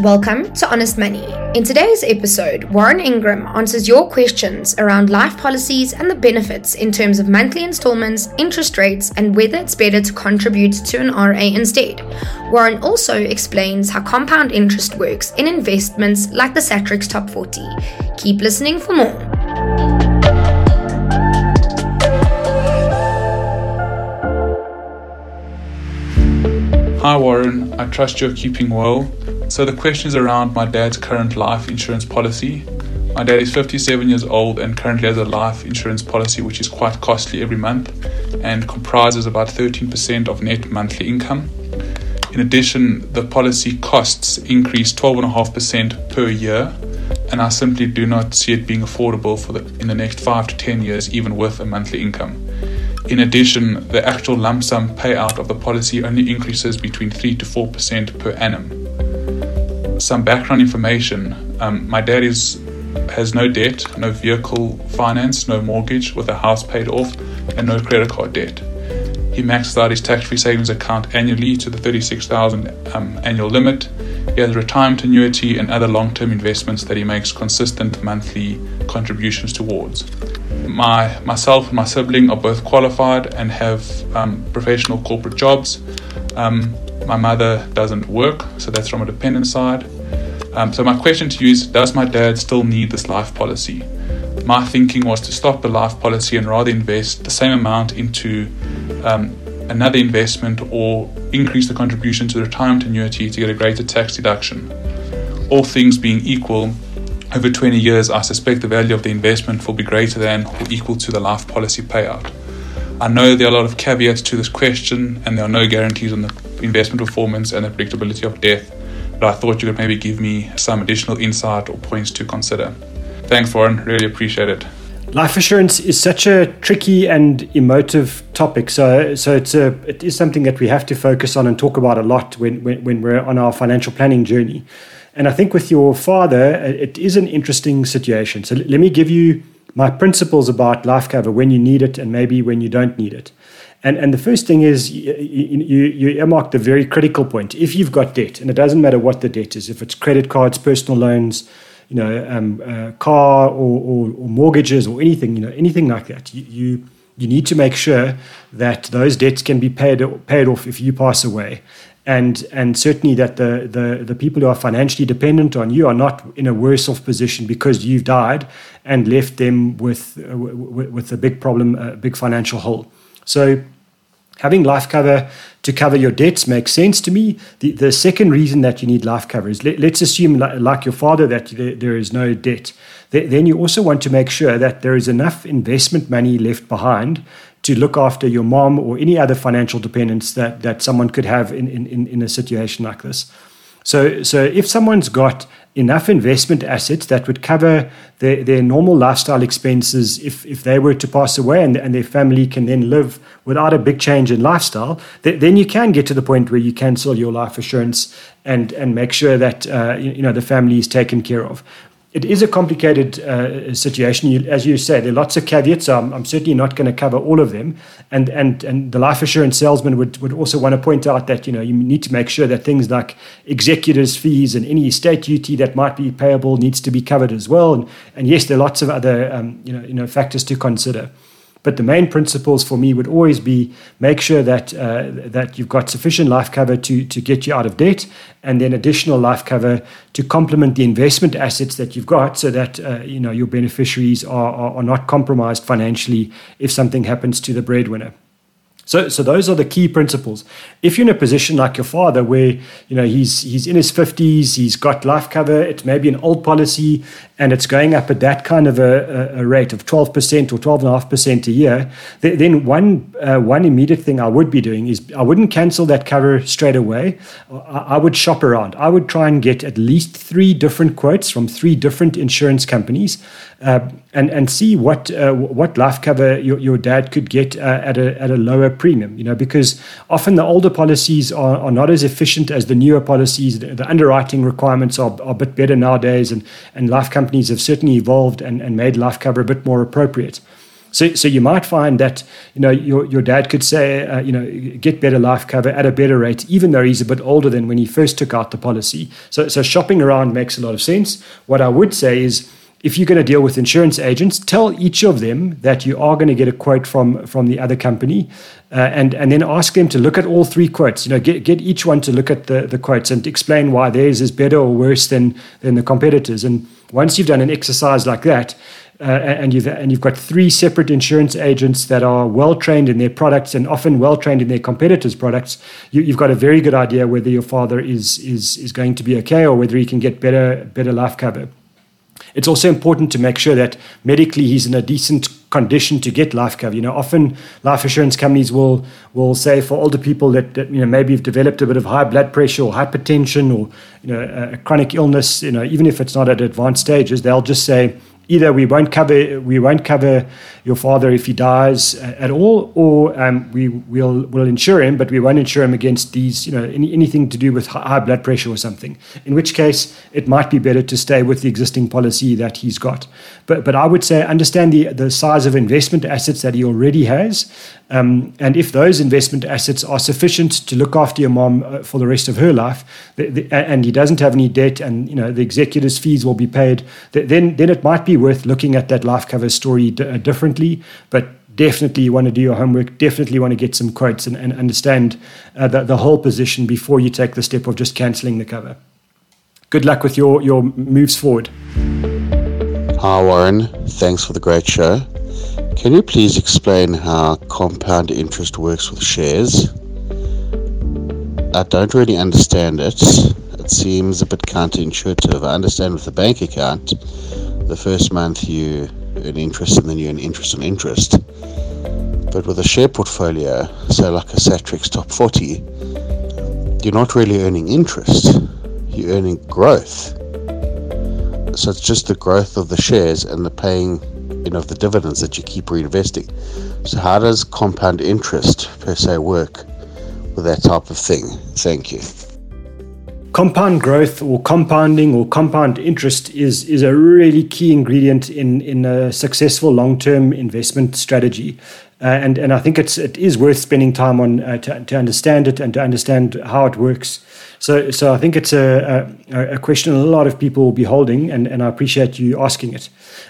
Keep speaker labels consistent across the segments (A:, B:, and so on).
A: Welcome to Honest Money. In today's episode, Warren Ingram answers your questions around life policies and the benefits in terms of monthly installments, interest rates, and whether it's better to contribute to an RA instead. Warren also explains how compound interest works in investments like the Satrix Top 40. Keep listening for more.
B: Hi Warren, I trust you're keeping well. So the question is around my dad's current life insurance policy. My dad is 57 years old and currently has a life insurance policy which is quite costly every month and comprises about 13% of net monthly income. In addition, the policy costs increase 12.5% per year, and I simply do not see it being affordable for the, in the next 5 to 10 years, even with a monthly income. In addition, the actual lump sum payout of the policy only increases between 3 to 4% per annum. Some background information um, my dad is, has no debt, no vehicle finance, no mortgage with a house paid off, and no credit card debt. He maxes out his tax free savings account annually to the 36,000 um, annual limit. He has a retirement annuity and other long term investments that he makes consistent monthly contributions towards my myself and my sibling are both qualified and have um, professional corporate jobs. Um, my mother doesn't work, so that's from a dependent side. Um, so my question to you is: Does my dad still need this life policy? My thinking was to stop the life policy and rather invest the same amount into um, another investment or increase the contribution to the retirement annuity to get a greater tax deduction. All things being equal, over 20 years, I suspect the value of the investment will be greater than or equal to the life policy payout. I know there are a lot of caveats to this question, and there are no guarantees on the investment performance and the predictability of death, but I thought you could maybe give me some additional insight or points to consider. Thanks, Warren. Really appreciate it.
C: Life assurance is such a tricky and emotive topic, so so it's a it is something that we have to focus on and talk about a lot when when, when we're on our financial planning journey. And I think with your father, it is an interesting situation. So let me give you my principles about life cover when you need it and maybe when you don't need it. And, and the first thing is you, you, you earmarked a very critical point. If you've got debt, and it doesn't matter what the debt is, if it's credit cards, personal loans, you know, um, uh, car or, or, or, mortgages or anything, you know, anything like that, you, you, you need to make sure that those debts can be paid, paid off if you pass away and and certainly that the, the the people who are financially dependent on you are not in a worse off position because you've died and left them with uh, with a big problem, a big financial hole. So having life cover to cover your debts makes sense to me. The, the second reason that you need life cover is let, us assume, like, like, your father, that there, there is no debt. then you also want to make sure that there is enough investment money left behind to look after your mom or any other financial dependents that, that someone could have in, in, in a situation like this. So, so if someone's got enough investment assets that would cover their, their normal lifestyle expenses if, if they were to pass away and, and their family can then live without a big change in lifestyle, th- then you can get to the point where you cancel your life assurance and, and make sure that uh, you, you know the family is taken care of it is a complicated uh, situation. You, as you say, there are lots of caveats. So I'm, I'm, certainly not going to cover all of them. And, and, and the life assurance salesman would, would also want to point out that you know you need to make sure that things like executors' fees and any estate duty that might be payable needs to be covered as well. And, and yes, there are lots of other um, you know, you know, factors to consider. But the main principles for me would always be make sure that uh, that you've got sufficient life cover to to get you out of debt, and then additional life cover to complement the investment assets that you've got, so that uh, you know your beneficiaries are, are are not compromised financially if something happens to the breadwinner. So, so those are the key principles. If you're in a position like your father, where you know he's he's in his fifties, he's got life cover, it's maybe an old policy, and it's going up at that kind of a, a rate of twelve percent or twelve and a half percent a year, then one uh, one immediate thing I would be doing is I wouldn't cancel that cover straight away. I, I would shop around. I would try and get at least three different quotes from three different insurance companies, uh, and and see what uh, what life cover your, your dad could get uh, at a at a lower premium. You know, because often the older policies are, are not as efficient as the newer policies. The, the underwriting requirements are, are a bit better nowadays, and and life companies have certainly evolved and, and made life cover a bit more appropriate. So, so you might find that you know your, your dad could say uh, you know get better life cover at a better rate, even though he's a bit older than when he first took out the policy. So, so shopping around makes a lot of sense. What I would say is if you're going to deal with insurance agents, tell each of them that you are going to get a quote from from the other company, uh, and and then ask them to look at all three quotes. You know, get get each one to look at the the quotes and explain why theirs is better or worse than than the competitors. And once you've done an exercise like that, uh, and you've and you've got three separate insurance agents that are well trained in their products and often well trained in their competitors' products, you, have got a very good idea whether your father is is is going to be okay or whether he can get better better life cover. It's also important to make sure that medically he's in a decent condition to get life cover. You know, often life insurance companies will will say for older people that, that you know maybe you've developed a bit of high blood pressure or hypertension or you know a, a chronic illness. You know, even if it's not at advanced stages, they'll just say either we won't cover we won't cover your father if he dies at all, or um, we will will insure him, but we won't insure him against these you know any, anything to do with high blood pressure or something. In which case, it might be better to stay with the existing policy that he's got. But but I would say understand the the size of investment assets that he already has, um, and if those investment assets are sufficient to look after your mom uh, for the rest of her life, the, the, and he doesn't have any debt, and you know the executors' fees will be paid, then then it might be worth looking at that life cover story d- uh, differently. But definitely you want to do your homework. Definitely want to get some quotes and, and understand uh, the, the whole position before you take the step of just cancelling the cover. Good luck with your your moves forward.
D: Hi Warren, thanks for the great show. Can you please explain how compound interest works with shares? I don't really understand it. It seems a bit counterintuitive. I understand with the bank account, the first month you earn interest and then you earn interest on interest. But with a share portfolio, say like a Satrix Top 40, you're not really earning interest, you're earning growth. So it's just the growth of the shares and the paying know, of the dividends that you keep reinvesting. So how does compound interest per se work with that type of thing? Thank you.
C: Compound growth or compounding or compound interest is, is a really key ingredient in, in a successful long term investment strategy. Uh, and, and I think it's, it is worth spending time on uh, to, to understand it and to understand how it works. So, so I think it's a, a, a, question a lot of people will be holding, and, and I appreciate you asking it.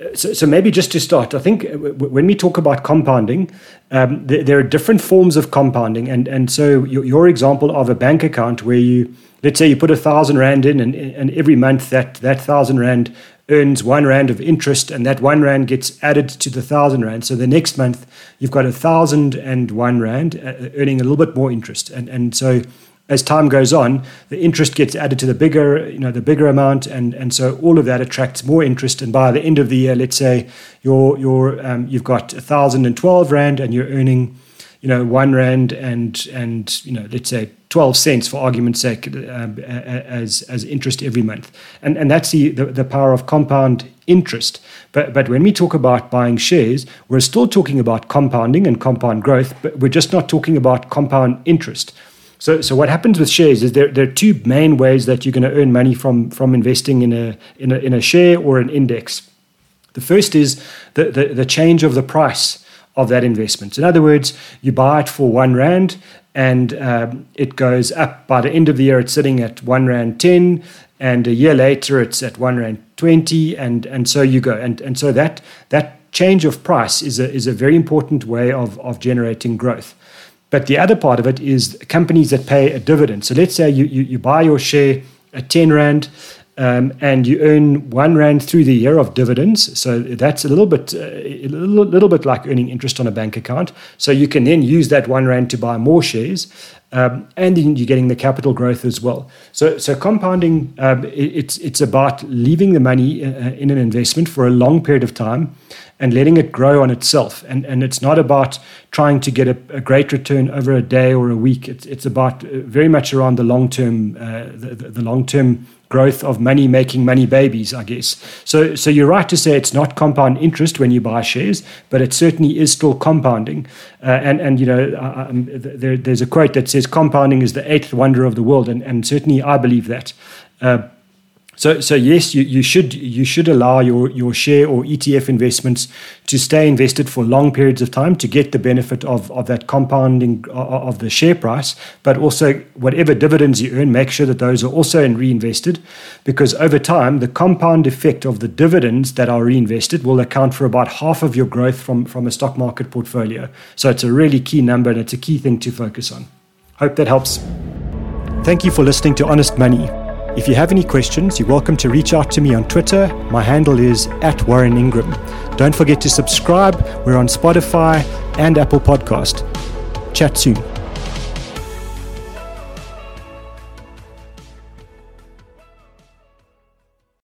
C: Uh, so, so maybe just to start, I think when we talk about compounding, um, there, there, are different forms of compounding, and and so your, your example of a bank account where you let's say you put a thousand rand in, and, and every month that that thousand rand earns one rand of interest, and that one rand gets added to the thousand rand. So the next month you've got a thousand and one rand uh, earning a little bit more interest, and and so as time goes on, the interest gets added to the bigger, you know, the bigger amount, and and so all of that attracts more interest. And by the end of the year, let's say you're you're um, you've got a thousand and twelve rand, and you're earning, you know, one rand and and you know, let's say twelve cents for argument's sake, um, as as interest every month, and and that's the, the the power of compound interest. But but when we talk about buying shares, we're still talking about compounding and compound growth, but we're just not talking about compound interest. So, so what happens with shares is there, there are two main ways that you're going to earn money from, from investing in a, in, a, in a share or an index. The first is the, the, the change of the price of that investment. In other words, you buy it for one rand and um, it goes up. By the end of the year, it's sitting at one rand 10, and a year later, it's at one rand 20, and, and so you go. And, and so that, that change of price is a, is a very important way of, of generating growth. But the other part of it is companies that pay a dividend. So let's say you, you, you buy your share at 10 Rand um, and you earn one Rand through the year of dividends. So that's a little bit uh, a little, little bit like earning interest on a bank account. So you can then use that one Rand to buy more shares. Um, and then you're getting the capital growth as well. So, so compounding, um, it, it's it's about leaving the money uh, in an investment for a long period of time, and letting it grow on itself. And, and it's not about trying to get a, a great return over a day or a week. It's, it's about uh, very much around the long term, uh, the, the long term growth of money making money babies, I guess. So, so you're right to say it's not compound interest when you buy shares, but it certainly is still compounding. Uh, and, and, you know, um, there, there's a quote that says compounding is the eighth wonder of the world. And, and certainly I believe that. Uh, So, so yes, you, you should you should allow your, your share or ETF investments to stay invested for long periods of time to get the benefit of, of that compounding uh, of the share price, but also whatever dividends you earn, make sure that those are also reinvested, because over time the compound effect of the dividends that are reinvested will account for about half of your growth from, from a stock market portfolio. So it's a really key number and it's a key thing to focus on. Hope that helps. Thank you for listening to Honest Money. If you have any questions, you're welcome to reach out to me on Twitter. My handle is at Warren Ingram. Don't forget to subscribe. We're on Spotify and Apple Podcast. Chat soon.